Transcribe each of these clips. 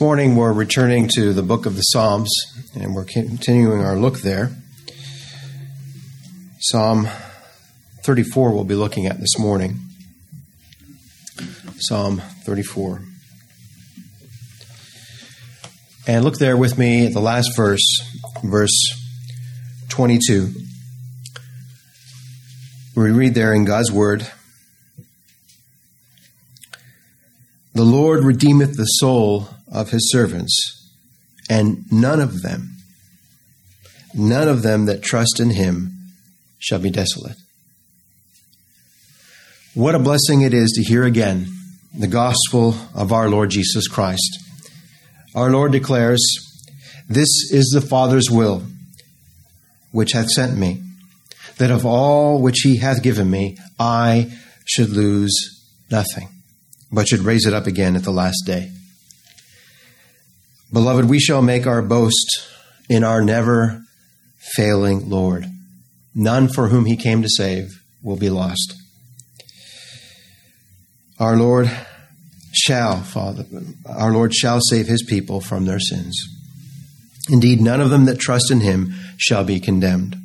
Morning we're returning to the book of the Psalms and we're continuing our look there. Psalm 34 we'll be looking at this morning. Psalm 34. And look there with me at the last verse, verse 22. We read there in God's Word The Lord redeemeth the soul of his servants, and none of them, none of them that trust in him shall be desolate. What a blessing it is to hear again the gospel of our Lord Jesus Christ. Our Lord declares, This is the Father's will, which hath sent me, that of all which he hath given me, I should lose nothing, but should raise it up again at the last day. Beloved, we shall make our boast in our never failing Lord. None for whom he came to save will be lost. Our Lord shall, Father, our Lord shall save his people from their sins. Indeed, none of them that trust in him shall be condemned.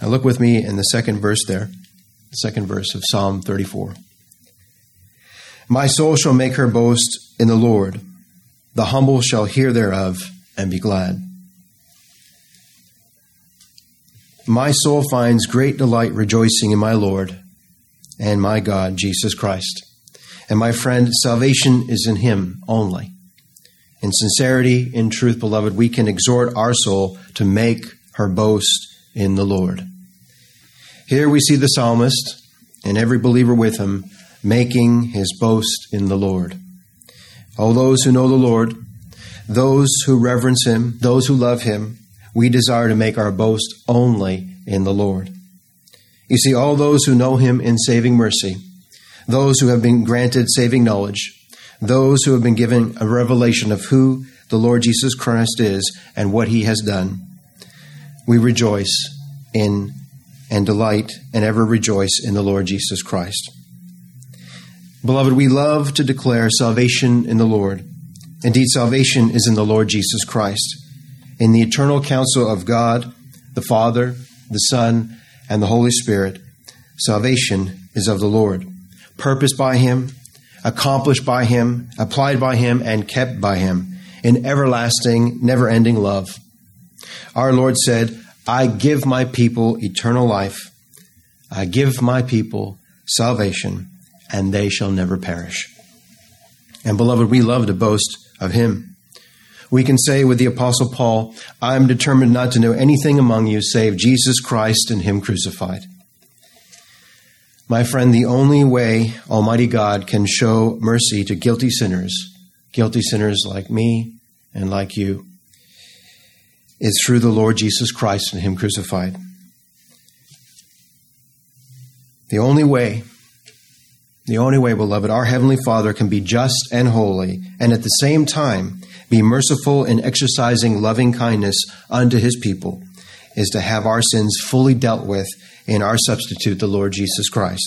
Now look with me in the second verse there, the second verse of Psalm 34. My soul shall make her boast in the Lord. The humble shall hear thereof and be glad. My soul finds great delight rejoicing in my Lord and my God, Jesus Christ. And my friend, salvation is in him only. In sincerity, in truth, beloved, we can exhort our soul to make her boast in the Lord. Here we see the psalmist and every believer with him making his boast in the Lord. All those who know the Lord, those who reverence him, those who love him, we desire to make our boast only in the Lord. You see, all those who know him in saving mercy, those who have been granted saving knowledge, those who have been given a revelation of who the Lord Jesus Christ is and what he has done, we rejoice in and delight and ever rejoice in the Lord Jesus Christ. Beloved, we love to declare salvation in the Lord. Indeed, salvation is in the Lord Jesus Christ. In the eternal counsel of God, the Father, the Son, and the Holy Spirit, salvation is of the Lord. Purposed by Him, accomplished by Him, applied by Him, and kept by Him in everlasting, never ending love. Our Lord said, I give my people eternal life. I give my people salvation and they shall never perish. And beloved, we love to boast of him. We can say with the Apostle Paul, I am determined not to know anything among you save Jesus Christ and him crucified. My friend, the only way Almighty God can show mercy to guilty sinners, guilty sinners like me and like you, is through the Lord Jesus Christ and Him crucified. The only way the only way, beloved, our Heavenly Father can be just and holy, and at the same time be merciful in exercising loving kindness unto His people, is to have our sins fully dealt with in our substitute, the Lord Jesus Christ.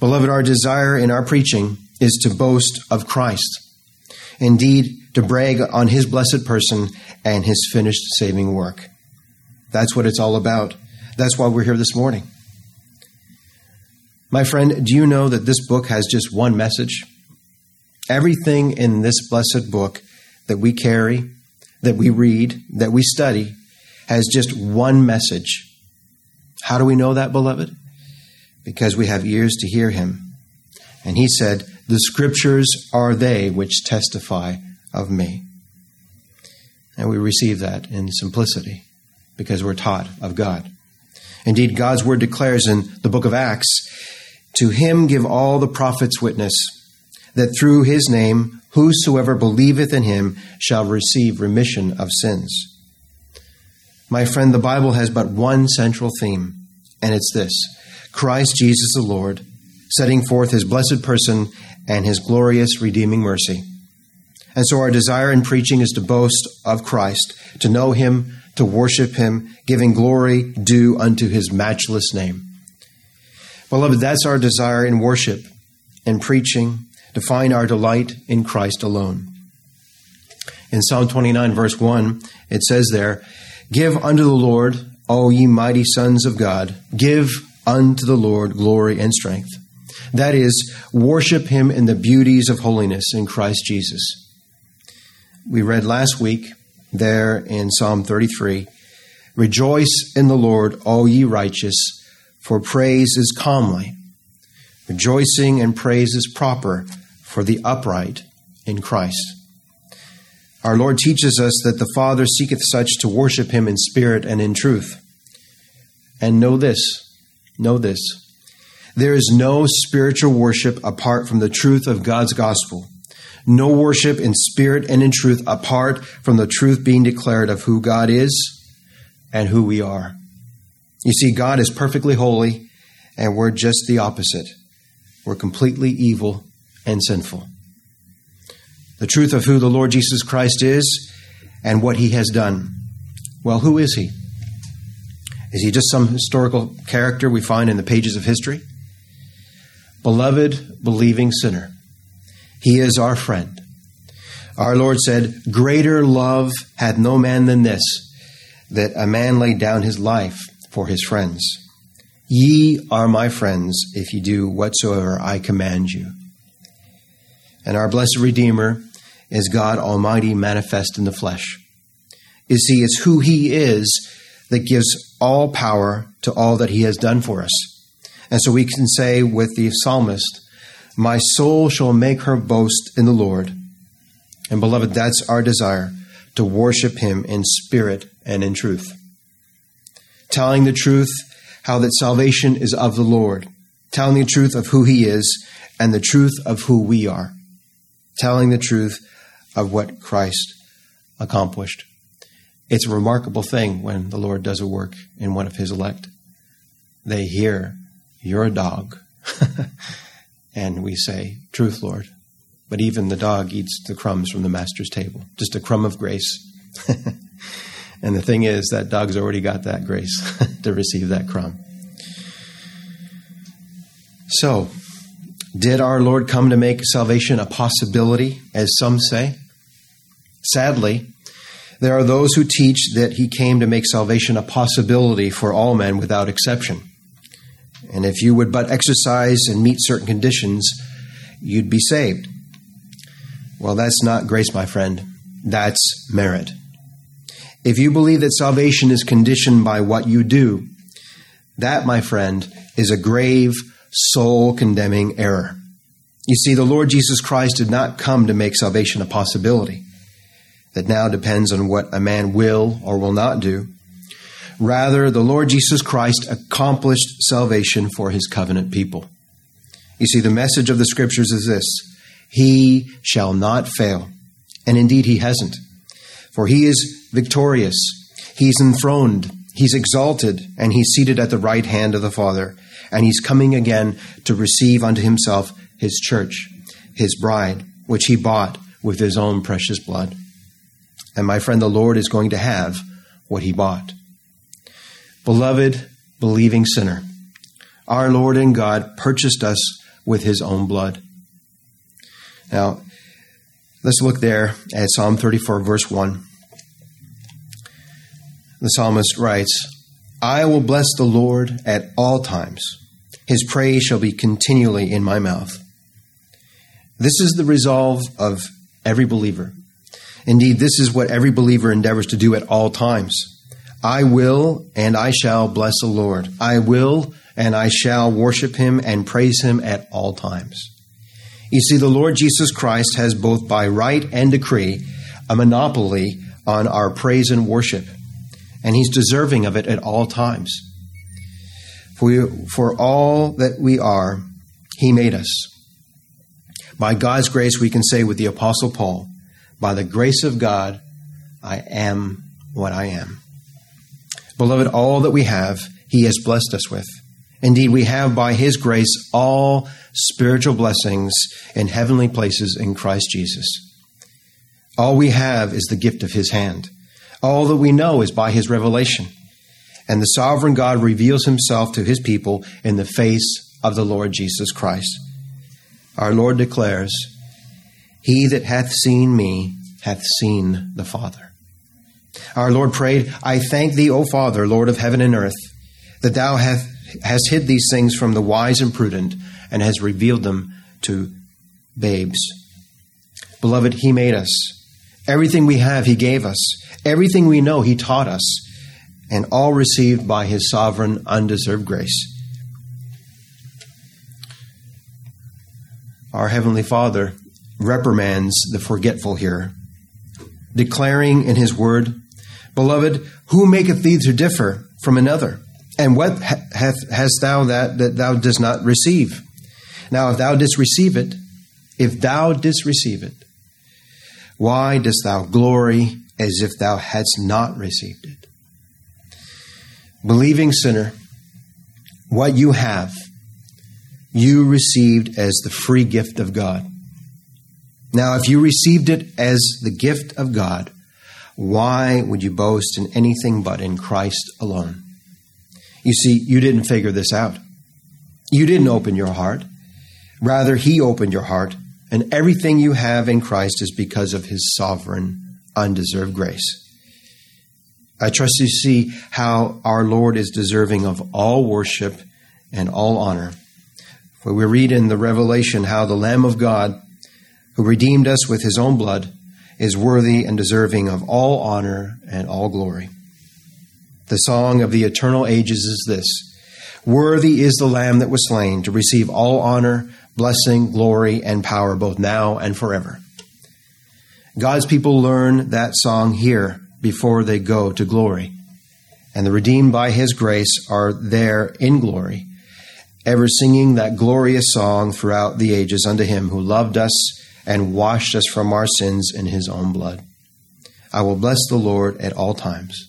Beloved, our desire in our preaching is to boast of Christ. Indeed, to brag on His blessed person and His finished saving work. That's what it's all about. That's why we're here this morning. My friend, do you know that this book has just one message? Everything in this blessed book that we carry, that we read, that we study, has just one message. How do we know that, beloved? Because we have ears to hear him. And he said, The scriptures are they which testify of me. And we receive that in simplicity because we're taught of God. Indeed, God's word declares in the book of Acts to him give all the prophets witness that through his name whosoever believeth in him shall receive remission of sins. My friend, the Bible has but one central theme, and it's this Christ Jesus the Lord, setting forth his blessed person and his glorious redeeming mercy. And so our desire in preaching is to boast of Christ, to know him, to worship him, giving glory due unto his matchless name. Beloved, that's our desire in worship and preaching to find our delight in Christ alone. In Psalm 29, verse 1, it says there, Give unto the Lord, O ye mighty sons of God, give unto the Lord glory and strength. That is, worship him in the beauties of holiness in Christ Jesus. We read last week there in Psalm 33 Rejoice in the Lord, all ye righteous, for praise is comely. Rejoicing and praise is proper for the upright in Christ. Our Lord teaches us that the Father seeketh such to worship him in spirit and in truth. And know this, know this. There is no spiritual worship apart from the truth of God's gospel. No worship in spirit and in truth apart from the truth being declared of who God is and who we are. You see, God is perfectly holy, and we're just the opposite. We're completely evil and sinful the truth of who the Lord Jesus Christ is and what he has done. Well, who is he? Is he just some historical character we find in the pages of history? Beloved, believing sinner. He is our friend. Our Lord said, Greater love hath no man than this, that a man lay down his life for his friends. Ye are my friends if ye do whatsoever I command you. And our blessed Redeemer is God Almighty manifest in the flesh. You see, it's who He is that gives all power to all that He has done for us. And so we can say with the psalmist, My soul shall make her boast in the Lord. And beloved, that's our desire to worship Him in spirit and in truth. Telling the truth, how that salvation is of the Lord. Telling the truth of who He is and the truth of who we are. Telling the truth of what Christ accomplished. It's a remarkable thing when the Lord does a work in one of his elect. They hear, You're a dog. and we say, Truth, Lord. But even the dog eats the crumbs from the master's table, just a crumb of grace. and the thing is, that dog's already got that grace to receive that crumb. So, did our Lord come to make salvation a possibility, as some say? Sadly, there are those who teach that he came to make salvation a possibility for all men without exception. And if you would but exercise and meet certain conditions, you'd be saved. Well, that's not grace, my friend. That's merit. If you believe that salvation is conditioned by what you do, that, my friend, is a grave, soul condemning error. You see, the Lord Jesus Christ did not come to make salvation a possibility that now depends on what a man will or will not do. Rather, the Lord Jesus Christ accomplished salvation for his covenant people. You see, the message of the scriptures is this He shall not fail. And indeed, he hasn't. For he is victorious, he's enthroned, he's exalted, and he's seated at the right hand of the Father. And he's coming again to receive unto himself his church, his bride, which he bought with his own precious blood. And my friend, the Lord is going to have what he bought. Beloved, believing sinner, our Lord and God purchased us with his own blood. Now, let's look there at Psalm 34, verse 1. The psalmist writes, I will bless the Lord at all times. His praise shall be continually in my mouth. This is the resolve of every believer. Indeed, this is what every believer endeavors to do at all times. I will and I shall bless the Lord. I will and I shall worship him and praise him at all times. You see, the Lord Jesus Christ has both by right and decree a monopoly on our praise and worship, and he's deserving of it at all times. For, for all that we are, he made us. By God's grace, we can say with the Apostle Paul, by the grace of God, I am what I am. Beloved, all that we have, He has blessed us with. Indeed, we have by His grace all spiritual blessings in heavenly places in Christ Jesus. All we have is the gift of His hand. All that we know is by His revelation. And the sovereign God reveals Himself to His people in the face of the Lord Jesus Christ. Our Lord declares, He that hath seen me hath seen the Father. Our Lord prayed, I thank thee, O Father, Lord of heaven and earth, that thou hast, hast hid these things from the wise and prudent and has revealed them to babes. Beloved, He made us. Everything we have, He gave us. Everything we know, He taught us. And all received by His sovereign, undeserved grace. Our Heavenly Father reprimands the forgetful here, declaring in His Word, Beloved, who maketh thee to differ from another? And what hath, hast thou that that thou dost not receive? Now, if thou didst receive it, if thou didst receive it, why dost thou glory as if thou hadst not received it? Believing sinner, what you have, you received as the free gift of God. Now, if you received it as the gift of God, why would you boast in anything but in Christ alone? You see, you didn't figure this out. You didn't open your heart. Rather, He opened your heart, and everything you have in Christ is because of His sovereign, undeserved grace. I trust you see how our Lord is deserving of all worship and all honor. For we read in the Revelation how the Lamb of God, who redeemed us with His own blood, is worthy and deserving of all honor and all glory. The song of the eternal ages is this Worthy is the Lamb that was slain to receive all honor, blessing, glory, and power, both now and forever. God's people learn that song here before they go to glory. And the redeemed by his grace are there in glory, ever singing that glorious song throughout the ages unto him who loved us and washed us from our sins in his own blood. I will bless the Lord at all times.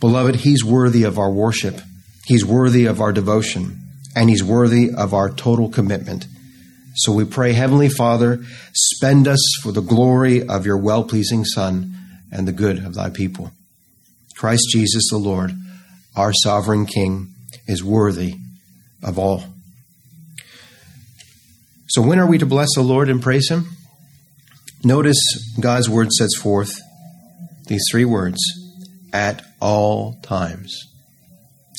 Beloved, he's worthy of our worship. He's worthy of our devotion, and he's worthy of our total commitment. So we pray, Heavenly Father, spend us for the glory of your well pleasing Son and the good of thy people. Christ Jesus the Lord, our sovereign King, is worthy of all. So, when are we to bless the Lord and praise Him? Notice God's word sets forth these three words at all times.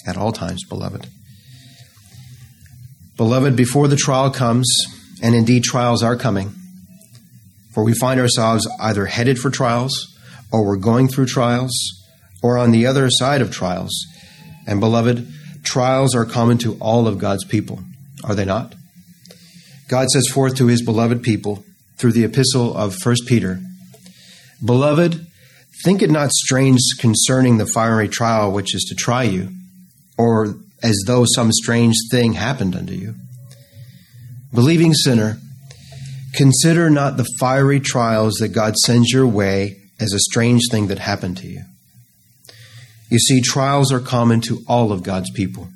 At all times, beloved. Beloved, before the trial comes, and indeed trials are coming, for we find ourselves either headed for trials, or we're going through trials, or on the other side of trials. And beloved, trials are common to all of God's people, are they not? God says forth to his beloved people through the epistle of 1 Peter Beloved, think it not strange concerning the fiery trial which is to try you, or as though some strange thing happened unto you. Believing sinner, consider not the fiery trials that God sends your way as a strange thing that happened to you. You see, trials are common to all of God's people.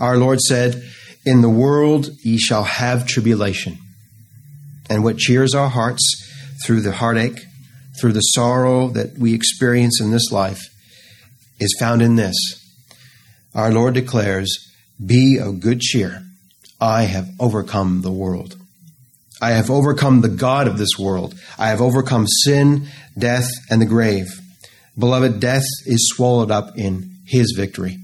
Our Lord said, in the world ye shall have tribulation. And what cheers our hearts through the heartache, through the sorrow that we experience in this life, is found in this. Our Lord declares, Be of good cheer. I have overcome the world. I have overcome the God of this world. I have overcome sin, death, and the grave. Beloved, death is swallowed up in his victory.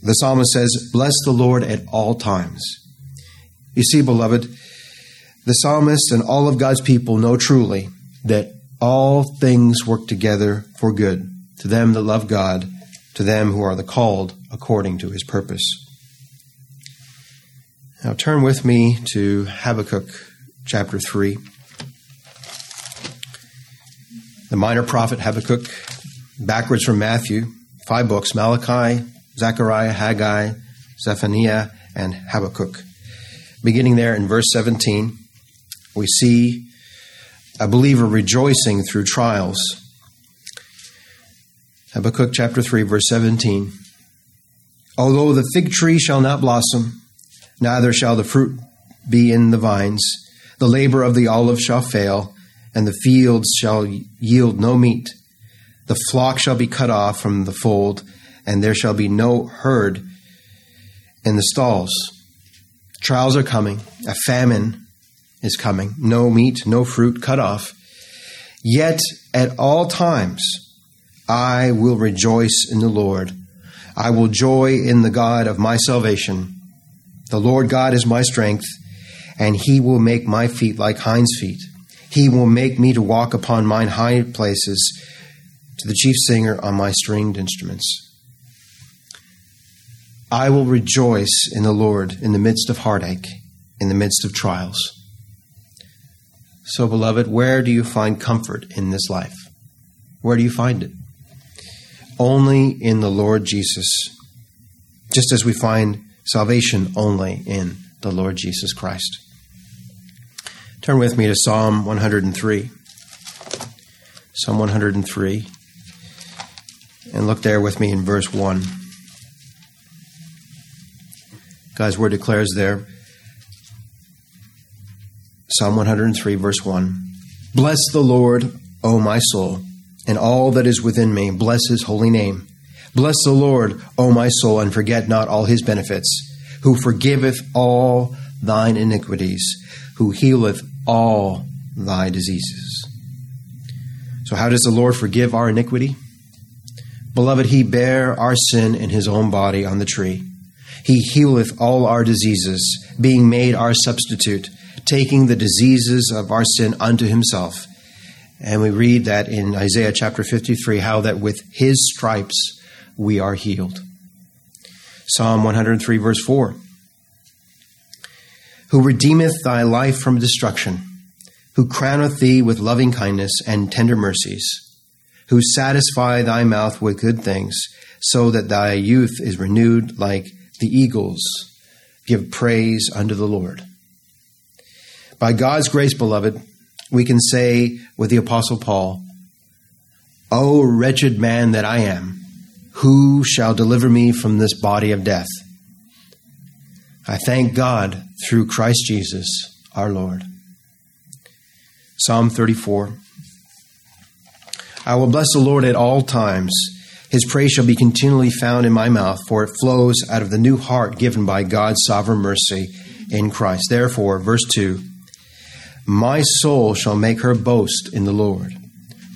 The psalmist says, Bless the Lord at all times. You see, beloved, the psalmist and all of God's people know truly that all things work together for good to them that love God, to them who are the called according to his purpose. Now turn with me to Habakkuk chapter 3. The minor prophet Habakkuk, backwards from Matthew, five books Malachi, Zechariah, Haggai, Zephaniah, and Habakkuk. Beginning there in verse 17, we see a believer rejoicing through trials. Habakkuk chapter 3, verse 17. Although the fig tree shall not blossom, neither shall the fruit be in the vines, the labor of the olive shall fail, and the fields shall yield no meat. The flock shall be cut off from the fold, and there shall be no herd in the stalls. Trials are coming. A famine is coming. No meat, no fruit cut off. Yet at all times I will rejoice in the Lord. I will joy in the God of my salvation. The Lord God is my strength, and he will make my feet like hinds' feet. He will make me to walk upon mine high places, to the chief singer on my stringed instruments. I will rejoice in the Lord in the midst of heartache, in the midst of trials. So, beloved, where do you find comfort in this life? Where do you find it? Only in the Lord Jesus, just as we find salvation only in the Lord Jesus Christ. Turn with me to Psalm 103. Psalm 103. And look there with me in verse 1. God's word declares there, Psalm 103, verse 1 Bless the Lord, O my soul, and all that is within me. Bless his holy name. Bless the Lord, O my soul, and forget not all his benefits, who forgiveth all thine iniquities, who healeth all thy diseases. So, how does the Lord forgive our iniquity? Beloved, he bare our sin in his own body on the tree he healeth all our diseases, being made our substitute, taking the diseases of our sin unto himself. And we read that in Isaiah chapter 53 how that with his stripes we are healed. Psalm 103, verse 4 Who redeemeth thy life from destruction, who crowneth thee with loving kindness and tender mercies, who satisfy thy mouth with good things, so that thy youth is renewed like the eagles give praise unto the Lord. By God's grace, beloved, we can say with the Apostle Paul, O wretched man that I am, who shall deliver me from this body of death? I thank God through Christ Jesus our Lord. Psalm 34 I will bless the Lord at all times. His praise shall be continually found in my mouth, for it flows out of the new heart given by God's sovereign mercy in Christ. Therefore, verse 2 My soul shall make her boast in the Lord,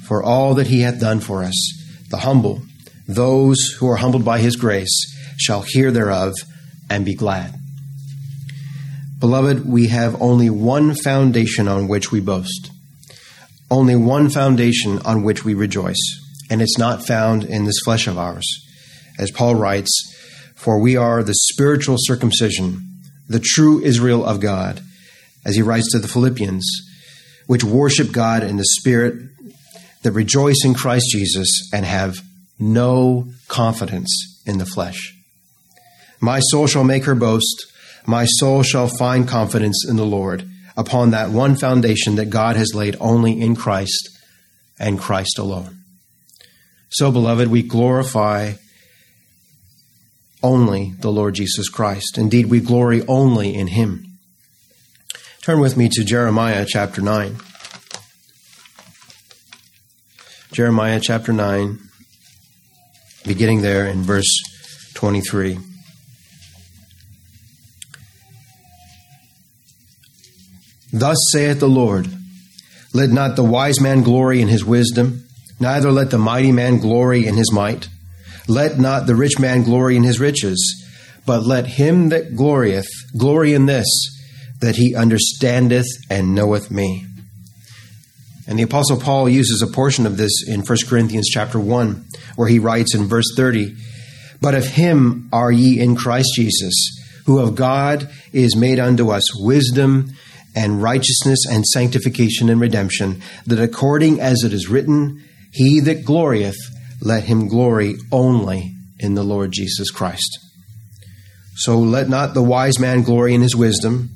for all that he hath done for us. The humble, those who are humbled by his grace, shall hear thereof and be glad. Beloved, we have only one foundation on which we boast, only one foundation on which we rejoice and it's not found in this flesh of ours. As Paul writes, For we are the spiritual circumcision, the true Israel of God, as he writes to the Philippians, which worship God in the Spirit, that rejoice in Christ Jesus, and have no confidence in the flesh. My soul shall make her boast, my soul shall find confidence in the Lord, upon that one foundation that God has laid only in Christ and Christ alone. So, beloved, we glorify only the Lord Jesus Christ. Indeed, we glory only in Him. Turn with me to Jeremiah chapter 9. Jeremiah chapter 9, beginning there in verse 23. Thus saith the Lord Let not the wise man glory in his wisdom Neither let the mighty man glory in his might. Let not the rich man glory in his riches, but let him that glorieth glory in this, that he understandeth and knoweth me. And the apostle Paul uses a portion of this in 1 Corinthians chapter 1, where he writes in verse 30, But of him are ye in Christ Jesus, who of God is made unto us wisdom and righteousness and sanctification and redemption, that according as it is written, he that glorieth, let him glory only in the Lord Jesus Christ. So let not the wise man glory in his wisdom.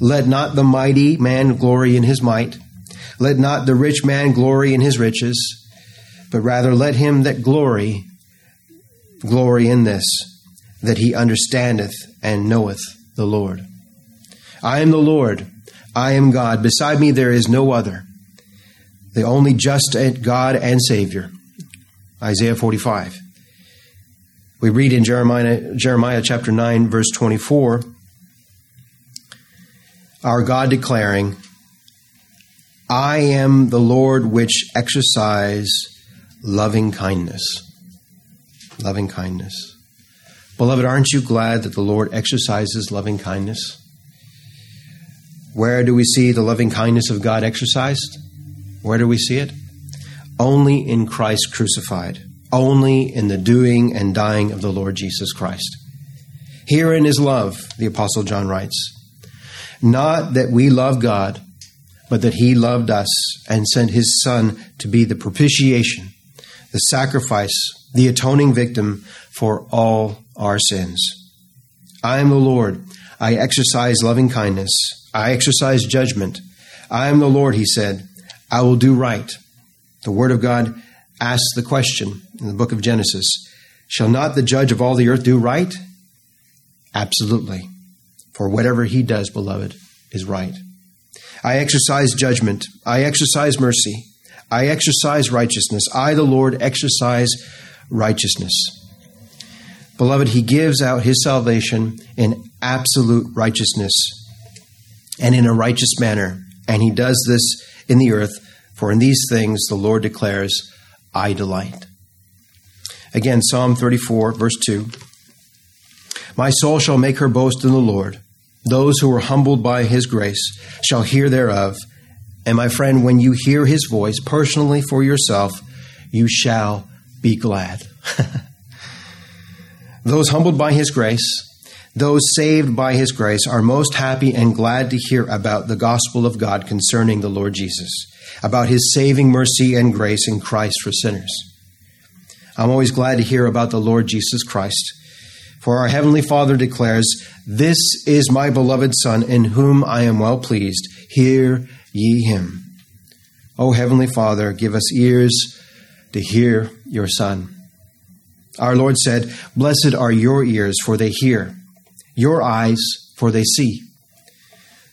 Let not the mighty man glory in his might. Let not the rich man glory in his riches. But rather let him that glory, glory in this, that he understandeth and knoweth the Lord. I am the Lord. I am God. Beside me there is no other the only just God and Savior. Isaiah 45. We read in Jeremiah, Jeremiah chapter 9, verse 24 our God declaring, I am the Lord which exercise loving kindness. Loving kindness. Beloved, aren't you glad that the Lord exercises loving kindness? Where do we see the loving kindness of God exercised? Where do we see it? Only in Christ crucified, only in the doing and dying of the Lord Jesus Christ. Herein is love, the Apostle John writes. Not that we love God, but that He loved us and sent His Son to be the propitiation, the sacrifice, the atoning victim for all our sins. I am the Lord. I exercise loving kindness. I exercise judgment. I am the Lord, he said. I will do right. The Word of God asks the question in the book of Genesis Shall not the judge of all the earth do right? Absolutely. For whatever he does, beloved, is right. I exercise judgment. I exercise mercy. I exercise righteousness. I, the Lord, exercise righteousness. Beloved, he gives out his salvation in absolute righteousness and in a righteous manner. And he does this in the earth, for in these things the Lord declares, I delight. Again, Psalm 34, verse 2. My soul shall make her boast in the Lord. Those who are humbled by his grace shall hear thereof. And my friend, when you hear his voice personally for yourself, you shall be glad. Those humbled by his grace, those saved by his grace, are most happy and glad to hear about the gospel of God concerning the Lord Jesus, about his saving mercy and grace in Christ for sinners. I'm always glad to hear about the Lord Jesus Christ for our Heavenly Father declares, This is my beloved Son, in whom I am well pleased. Hear ye him. O Heavenly Father, give us ears to hear your Son. Our Lord said, Blessed are your ears, for they hear, your eyes, for they see.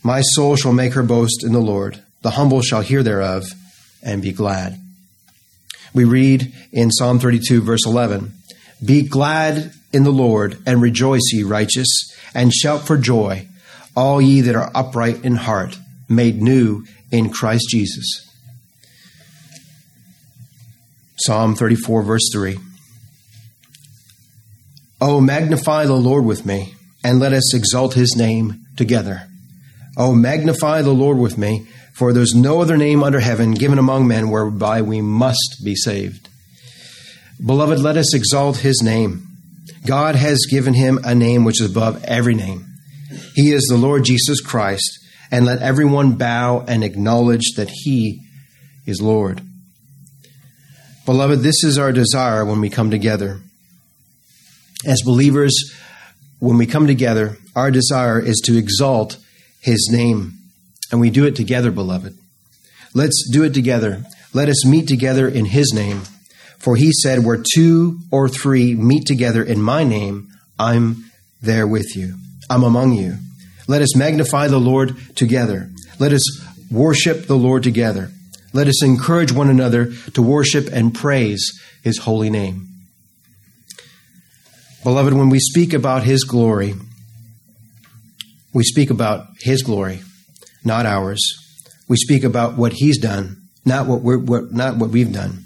My soul shall make her boast in the Lord. The humble shall hear thereof and be glad. We read in Psalm 32, verse 11 Be glad in the Lord, and rejoice, ye righteous, and shout for joy, all ye that are upright in heart, made new in Christ Jesus. Psalm 34, verse 3. Oh, magnify the Lord with me, and let us exalt his name together. Oh, magnify the Lord with me, for there's no other name under heaven given among men whereby we must be saved. Beloved, let us exalt his name. God has given him a name which is above every name. He is the Lord Jesus Christ, and let everyone bow and acknowledge that he is Lord. Beloved, this is our desire when we come together. As believers, when we come together, our desire is to exalt his name. And we do it together, beloved. Let's do it together. Let us meet together in his name for he said, Where two or three meet together in my name, I'm there with you. I'm among you. Let us magnify the Lord together. Let us worship the Lord together. Let us encourage one another to worship and praise his holy name. Beloved, when we speak about his glory, we speak about his glory, not ours. We speak about what he's done, not what, we're, what, not what we've done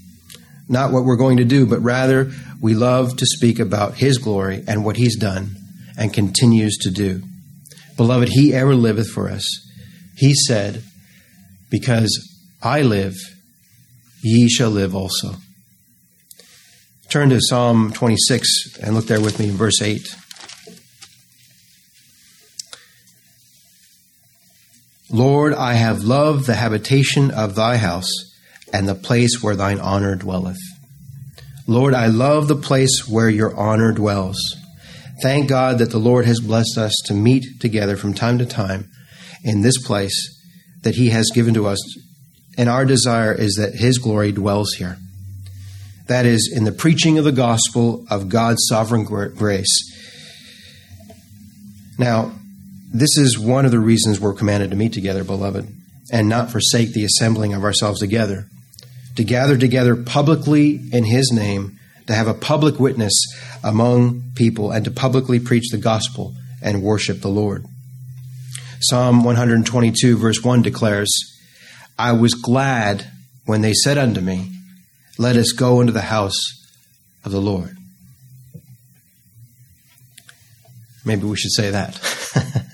not what we're going to do, but rather we love to speak about His glory and what He's done and continues to do. Beloved, He ever liveth for us. He said, Because I live, ye shall live also. Turn to Psalm 26 and look there with me in verse 8. Lord, I have loved the habitation of thy house and the place where thine honor dwelleth. Lord, I love the place where your honor dwells. Thank God that the Lord has blessed us to meet together from time to time in this place that he has given to us. And our desire is that his glory dwells here. That is, in the preaching of the gospel of God's sovereign grace. Now, this is one of the reasons we're commanded to meet together, beloved, and not forsake the assembling of ourselves together to gather together publicly in his name, to have a public witness among people, and to publicly preach the gospel and worship the Lord. Psalm 122, verse 1 declares, I was glad when they said unto me, Let us go into the house of the Lord. Maybe we should say that.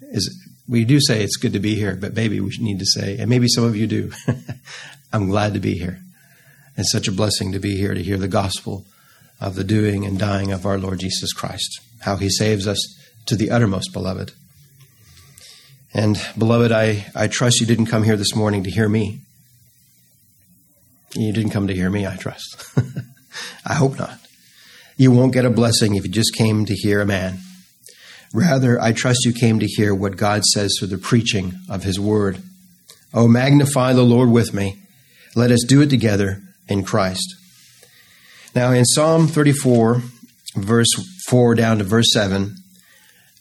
Is, we do say it's good to be here, but maybe we need to say, and maybe some of you do, I'm glad to be here. It's such a blessing to be here to hear the gospel of the doing and dying of our Lord Jesus Christ, how he saves us to the uttermost, beloved. And beloved, I, I trust you didn't come here this morning to hear me. You didn't come to hear me, I trust. I hope not. You won't get a blessing if you just came to hear a man. Rather, I trust you came to hear what God says through the preaching of his word. Oh, magnify the Lord with me. Let us do it together in Christ. Now, in Psalm 34, verse 4 down to verse 7,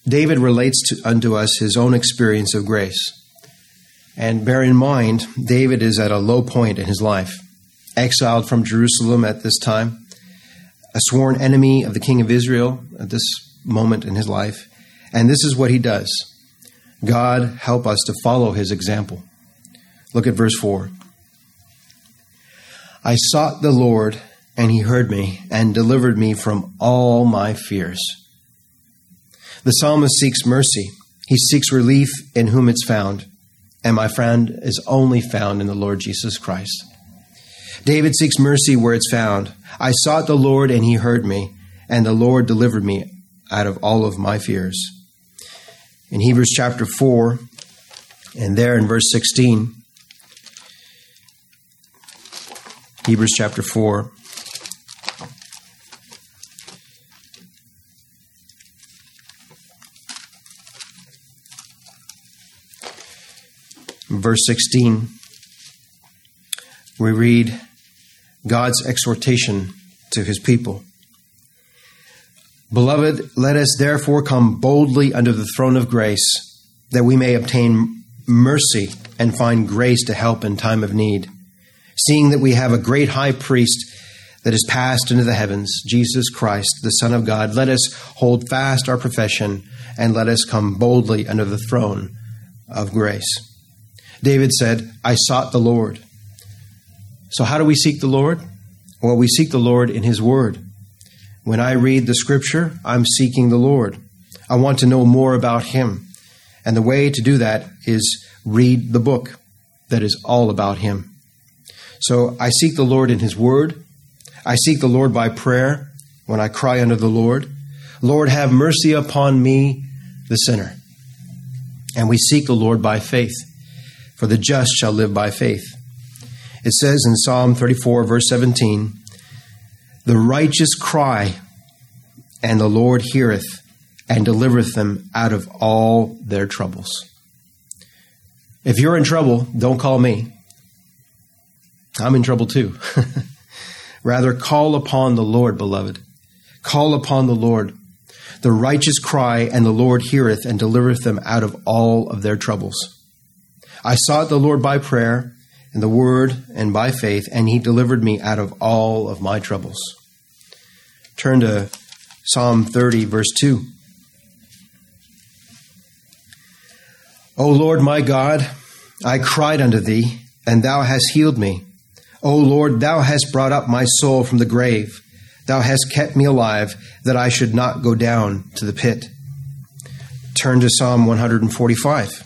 David relates to, unto us his own experience of grace. And bear in mind, David is at a low point in his life, exiled from Jerusalem at this time, a sworn enemy of the king of Israel at this moment in his life. And this is what he does God help us to follow his example. Look at verse 4. I sought the Lord, and he heard me and delivered me from all my fears. The psalmist seeks mercy. He seeks relief in whom it's found. And my friend is only found in the Lord Jesus Christ. David seeks mercy where it's found. I sought the Lord and he heard me, and the Lord delivered me out of all of my fears. In Hebrews chapter 4, and there in verse 16, Hebrews chapter 4. Verse 16, we read God's exhortation to his people. Beloved, let us therefore come boldly under the throne of grace, that we may obtain mercy and find grace to help in time of need seeing that we have a great high priest that is passed into the heavens, Jesus Christ, the Son of God, let us hold fast our profession and let us come boldly under the throne of grace. David said, I sought the Lord. So, how do we seek the Lord? Well, we seek the Lord in His Word. When I read the Scripture, I'm seeking the Lord. I want to know more about Him. And the way to do that is read the book that is all about Him. So I seek the Lord in His Word. I seek the Lord by prayer when I cry unto the Lord. Lord, have mercy upon me, the sinner. And we seek the Lord by faith, for the just shall live by faith. It says in Psalm 34, verse 17, The righteous cry, and the Lord heareth and delivereth them out of all their troubles. If you're in trouble, don't call me. I'm in trouble too. Rather, call upon the Lord, beloved. Call upon the Lord. The righteous cry, and the Lord heareth and delivereth them out of all of their troubles. I sought the Lord by prayer and the word and by faith, and he delivered me out of all of my troubles. Turn to Psalm 30, verse 2. O Lord my God, I cried unto thee, and thou hast healed me. O Lord, thou hast brought up my soul from the grave. Thou hast kept me alive, that I should not go down to the pit. Turn to Psalm 145.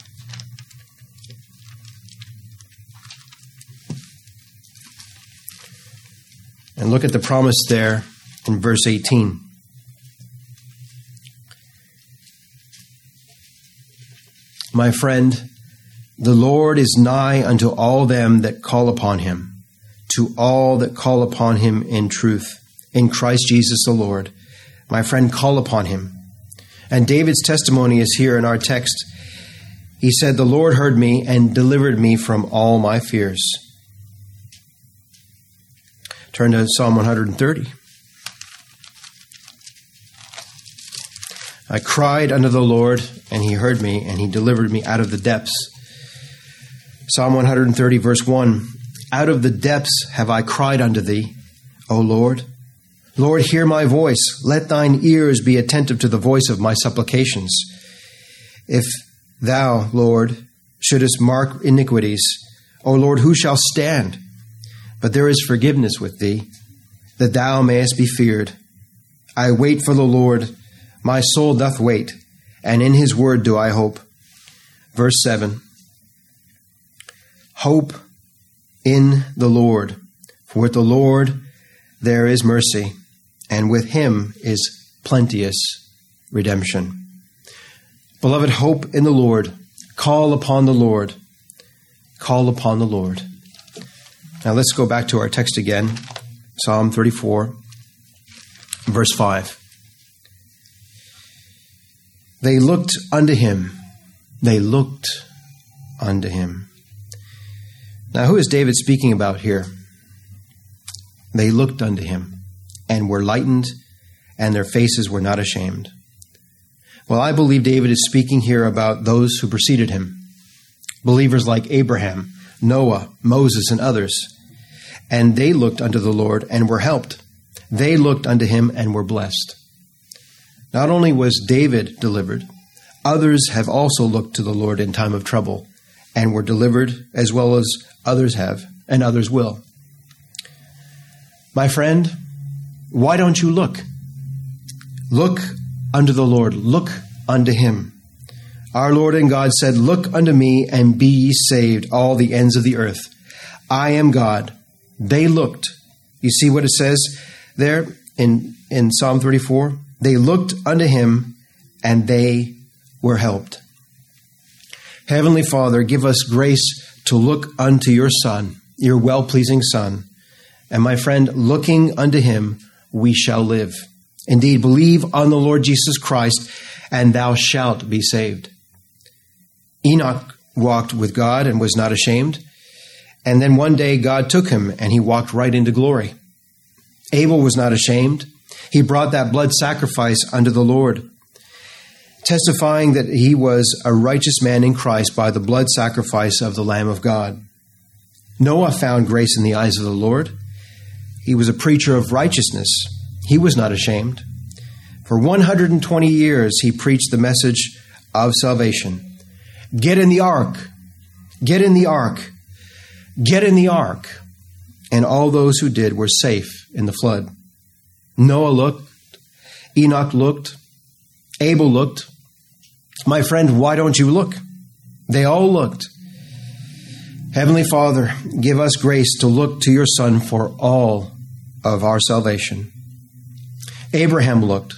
And look at the promise there in verse 18. My friend, the Lord is nigh unto all them that call upon him to all that call upon him in truth, in Christ Jesus the Lord. My friend, call upon him. And David's testimony is here in our text. He said, The Lord heard me and delivered me from all my fears. Turn to Psalm 130. I cried unto the Lord, and he heard me, and he delivered me out of the depths. Psalm 130, verse 1 out of the depths have I cried unto thee, O Lord. Lord, hear my voice. Let thine ears be attentive to the voice of my supplications. If Thou, Lord, shouldest mark iniquities. O Lord, who shall stand? But there is forgiveness with thee, that thou mayest be feared. I wait for the Lord, my soul doth wait, and in his word do I hope. Verse 7 Hope in the Lord, for with the Lord there is mercy, and with him is plenteous redemption. Beloved, hope in the Lord. Call upon the Lord. Call upon the Lord. Now let's go back to our text again Psalm 34, verse 5. They looked unto him. They looked unto him. Now, who is David speaking about here? They looked unto him and were lightened, and their faces were not ashamed. Well, I believe David is speaking here about those who preceded him believers like Abraham, Noah, Moses, and others. And they looked unto the Lord and were helped. They looked unto him and were blessed. Not only was David delivered, others have also looked to the Lord in time of trouble and were delivered, as well as others have, and others will. My friend, why don't you look? Look unto the Lord. Look unto him. Our Lord and God said, Look unto me and be ye saved, all the ends of the earth. I am God. They looked. You see what it says there in, in Psalm 34? They looked unto him and they were helped. Heavenly Father, give us grace to look unto your Son, your well pleasing Son. And my friend, looking unto him, we shall live. Indeed, believe on the Lord Jesus Christ, and thou shalt be saved. Enoch walked with God and was not ashamed. And then one day God took him and he walked right into glory. Abel was not ashamed. He brought that blood sacrifice unto the Lord, testifying that he was a righteous man in Christ by the blood sacrifice of the Lamb of God. Noah found grace in the eyes of the Lord. He was a preacher of righteousness he was not ashamed. For 120 years, he preached the message of salvation. Get in the ark. Get in the ark. Get in the ark. And all those who did were safe in the flood. Noah looked. Enoch looked. Abel looked. My friend, why don't you look? They all looked. Heavenly Father, give us grace to look to your Son for all of our salvation. Abraham looked.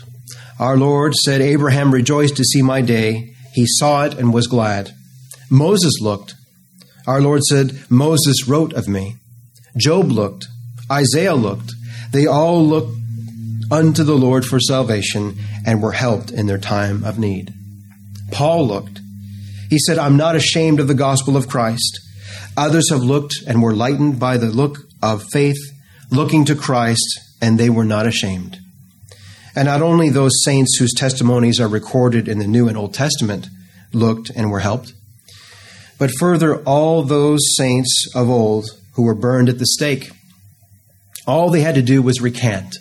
Our Lord said, Abraham rejoiced to see my day. He saw it and was glad. Moses looked. Our Lord said, Moses wrote of me. Job looked. Isaiah looked. They all looked unto the Lord for salvation and were helped in their time of need. Paul looked. He said, I'm not ashamed of the gospel of Christ. Others have looked and were lightened by the look of faith, looking to Christ, and they were not ashamed. And not only those saints whose testimonies are recorded in the New and Old Testament looked and were helped, but further, all those saints of old who were burned at the stake. All they had to do was recant.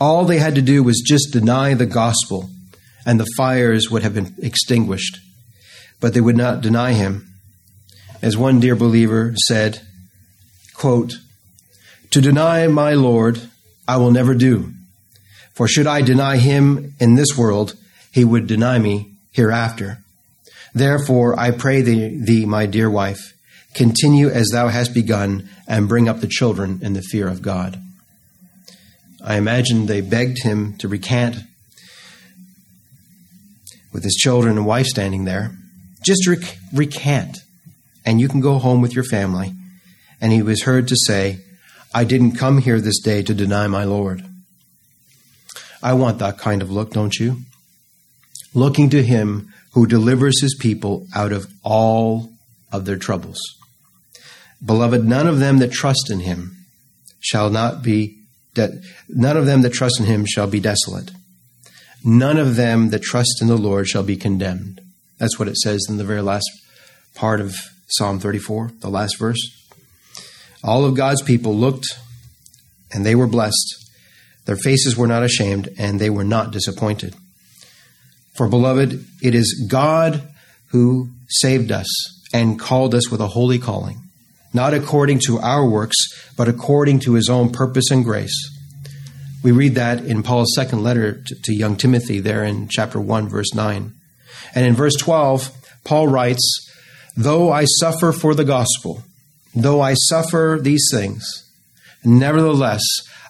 All they had to do was just deny the gospel, and the fires would have been extinguished. But they would not deny him. As one dear believer said, quote, To deny my Lord, I will never do. For should I deny him in this world, he would deny me hereafter. Therefore, I pray thee, thee, my dear wife, continue as thou hast begun, and bring up the children in the fear of God. I imagine they begged him to recant with his children and wife standing there. Just rec- recant, and you can go home with your family. And he was heard to say, I didn't come here this day to deny my Lord. I want that kind of look, don't you? Looking to Him who delivers His people out of all of their troubles. Beloved, none of them that trust in Him shall not be, de- none of them that trust in Him shall be desolate. None of them that trust in the Lord shall be condemned. That's what it says in the very last part of Psalm 34, the last verse. All of God's people looked and they were blessed their faces were not ashamed, and they were not disappointed. For, beloved, it is God who saved us and called us with a holy calling, not according to our works, but according to his own purpose and grace. We read that in Paul's second letter to, to young Timothy, there in chapter 1, verse 9. And in verse 12, Paul writes, Though I suffer for the gospel, though I suffer these things, nevertheless,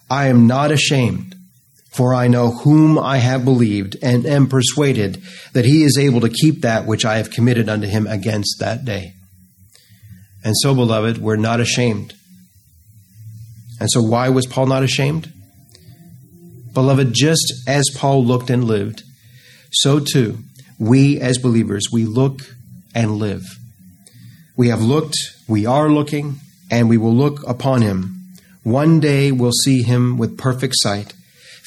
I am not ashamed, for I know whom I have believed, and am persuaded that he is able to keep that which I have committed unto him against that day. And so, beloved, we're not ashamed. And so, why was Paul not ashamed? Beloved, just as Paul looked and lived, so too, we as believers, we look and live. We have looked, we are looking, and we will look upon him. One day we'll see him with perfect sight,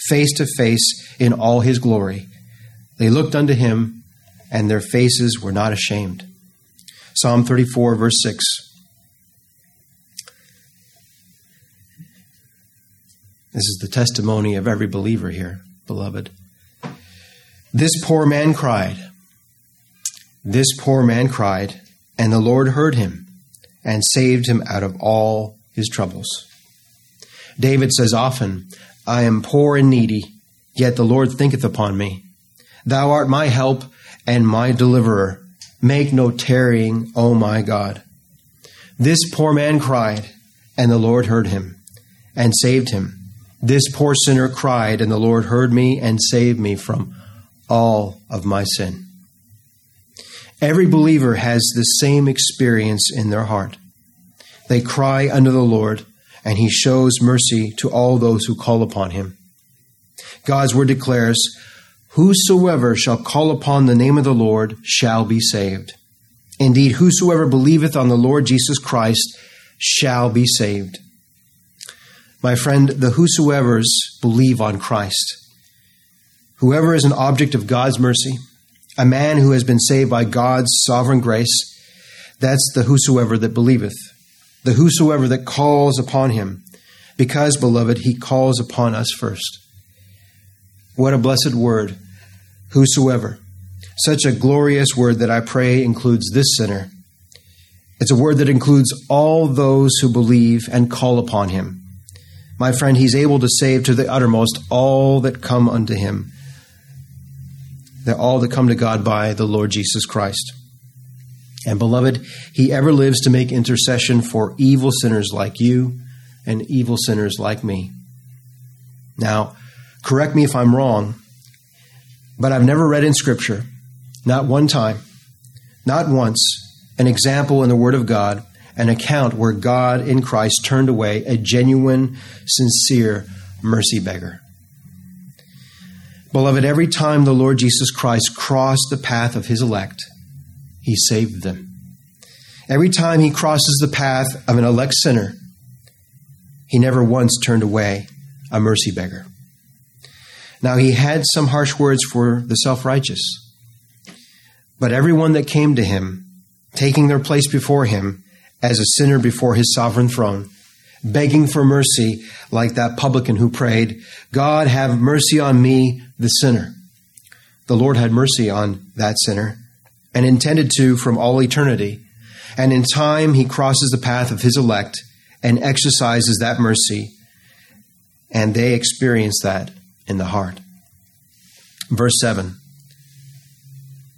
face to face in all his glory. They looked unto him, and their faces were not ashamed. Psalm 34, verse 6. This is the testimony of every believer here, beloved. This poor man cried. This poor man cried, and the Lord heard him and saved him out of all his troubles. David says often, I am poor and needy, yet the Lord thinketh upon me. Thou art my help and my deliverer. Make no tarrying, O my God. This poor man cried, and the Lord heard him and saved him. This poor sinner cried, and the Lord heard me and saved me from all of my sin. Every believer has the same experience in their heart. They cry unto the Lord, and he shows mercy to all those who call upon him. God's word declares, Whosoever shall call upon the name of the Lord shall be saved. Indeed, whosoever believeth on the Lord Jesus Christ shall be saved. My friend, the whosoever's believe on Christ. Whoever is an object of God's mercy, a man who has been saved by God's sovereign grace, that's the whosoever that believeth, the whosoever that calls upon him, because, beloved, he calls upon us first. What a blessed word, whosoever. Such a glorious word that I pray includes this sinner. It's a word that includes all those who believe and call upon him. My friend, he's able to save to the uttermost all that come unto him that all that come to God by the Lord Jesus Christ. And beloved, he ever lives to make intercession for evil sinners like you and evil sinners like me. Now, correct me if I'm wrong, but I've never read in Scripture, not one time, not once, an example in the Word of God, an account where God in Christ turned away a genuine, sincere mercy beggar. Beloved, every time the Lord Jesus Christ crossed the path of his elect, he saved them. Every time he crosses the path of an elect sinner, he never once turned away a mercy beggar. Now, he had some harsh words for the self righteous, but everyone that came to him, taking their place before him as a sinner before his sovereign throne, begging for mercy, like that publican who prayed, God, have mercy on me, the sinner. The Lord had mercy on that sinner and intended to from all eternity. And in time, he crosses the path of his elect and exercises that mercy, and they experience that in the heart. Verse 7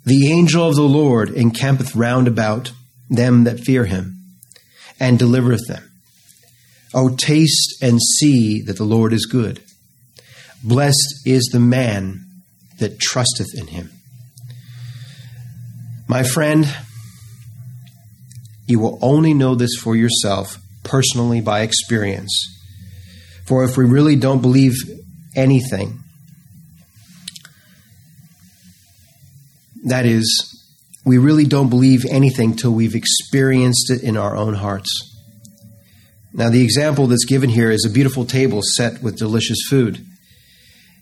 The angel of the Lord encampeth round about them that fear him, and delivereth them. O taste and see that the Lord is good. Blessed is the man that trusteth in him. My friend, you will only know this for yourself personally by experience. For if we really don't believe anything, that is, we really don't believe anything till we've experienced it in our own hearts. Now, the example that's given here is a beautiful table set with delicious food.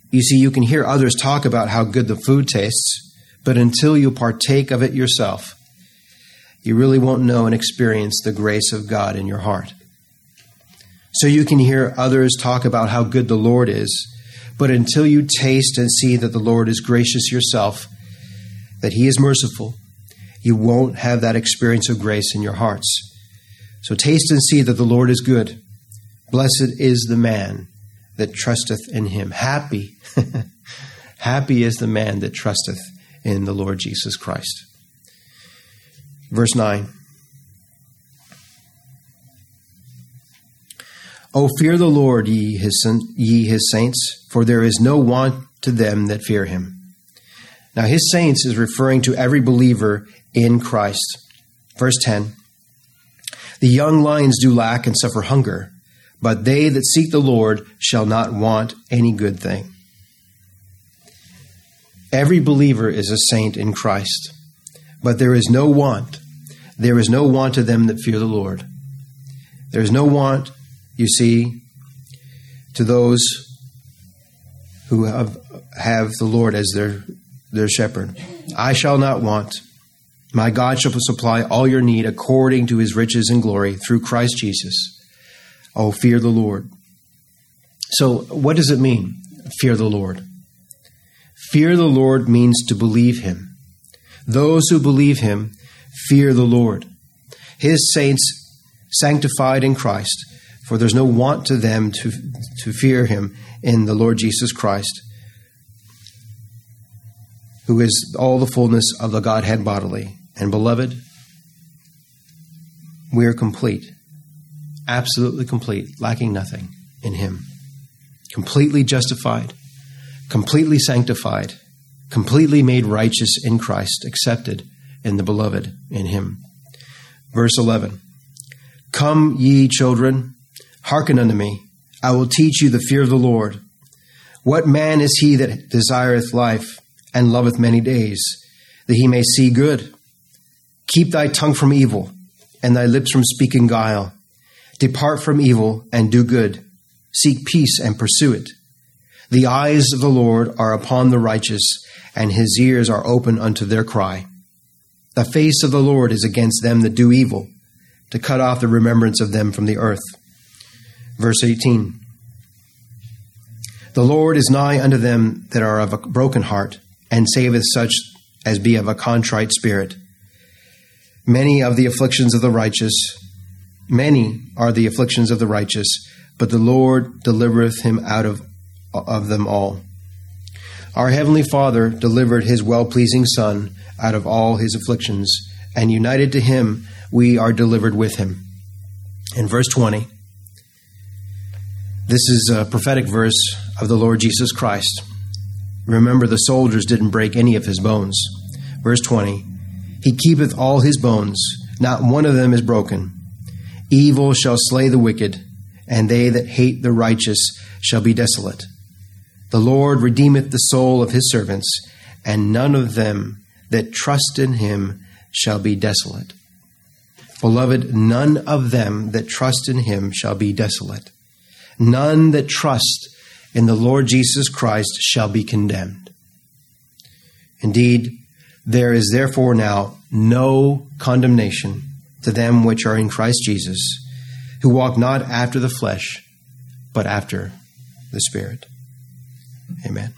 You see, you can hear others talk about how good the food tastes, but until you partake of it yourself, you really won't know and experience the grace of God in your heart. So you can hear others talk about how good the Lord is, but until you taste and see that the Lord is gracious yourself, that He is merciful, you won't have that experience of grace in your hearts. So taste and see that the Lord is good. Blessed is the man that trusteth in him. Happy, happy is the man that trusteth in the Lord Jesus Christ. Verse 9. O fear the Lord, ye his, ye his saints, for there is no want to them that fear him. Now, his saints is referring to every believer in Christ. Verse 10 The young lions do lack and suffer hunger, but they that seek the Lord shall not want any good thing. Every believer is a saint in Christ, but there is no want. There is no want to them that fear the Lord. There is no want, you see, to those who have, have the Lord as their, their shepherd. I shall not want. My God shall supply all your need according to his riches and glory through Christ Jesus. Oh, fear the Lord. So, what does it mean, fear the Lord? Fear the Lord means to believe him. Those who believe him fear the Lord. His saints sanctified in Christ, for there's no want to them to, to fear him in the Lord Jesus Christ, who is all the fullness of the Godhead bodily. And beloved, we are complete, absolutely complete, lacking nothing in him. Completely justified, completely sanctified, completely made righteous in Christ, accepted in the beloved in him. Verse 11 Come, ye children, hearken unto me. I will teach you the fear of the Lord. What man is he that desireth life and loveth many days, that he may see good? Keep thy tongue from evil, and thy lips from speaking guile. Depart from evil and do good. Seek peace and pursue it. The eyes of the Lord are upon the righteous, and his ears are open unto their cry. The face of the Lord is against them that do evil, to cut off the remembrance of them from the earth. Verse 18 The Lord is nigh unto them that are of a broken heart, and saveth such as be of a contrite spirit. Many of the afflictions of the righteous, many are the afflictions of the righteous, but the Lord delivereth him out of, of them all. Our Heavenly Father delivered His well pleasing Son out of all His afflictions, and united to Him, we are delivered with Him. In verse 20, this is a prophetic verse of the Lord Jesus Christ. Remember, the soldiers didn't break any of his bones. Verse 20 He keepeth all his bones, not one of them is broken. Evil shall slay the wicked, and they that hate the righteous shall be desolate. The Lord redeemeth the soul of his servants, and none of them that trust in him shall be desolate. Beloved, none of them that trust in him shall be desolate. None that trust in the Lord Jesus Christ shall be condemned. Indeed, there is therefore now no condemnation to them which are in Christ Jesus, who walk not after the flesh, but after the Spirit. Amen.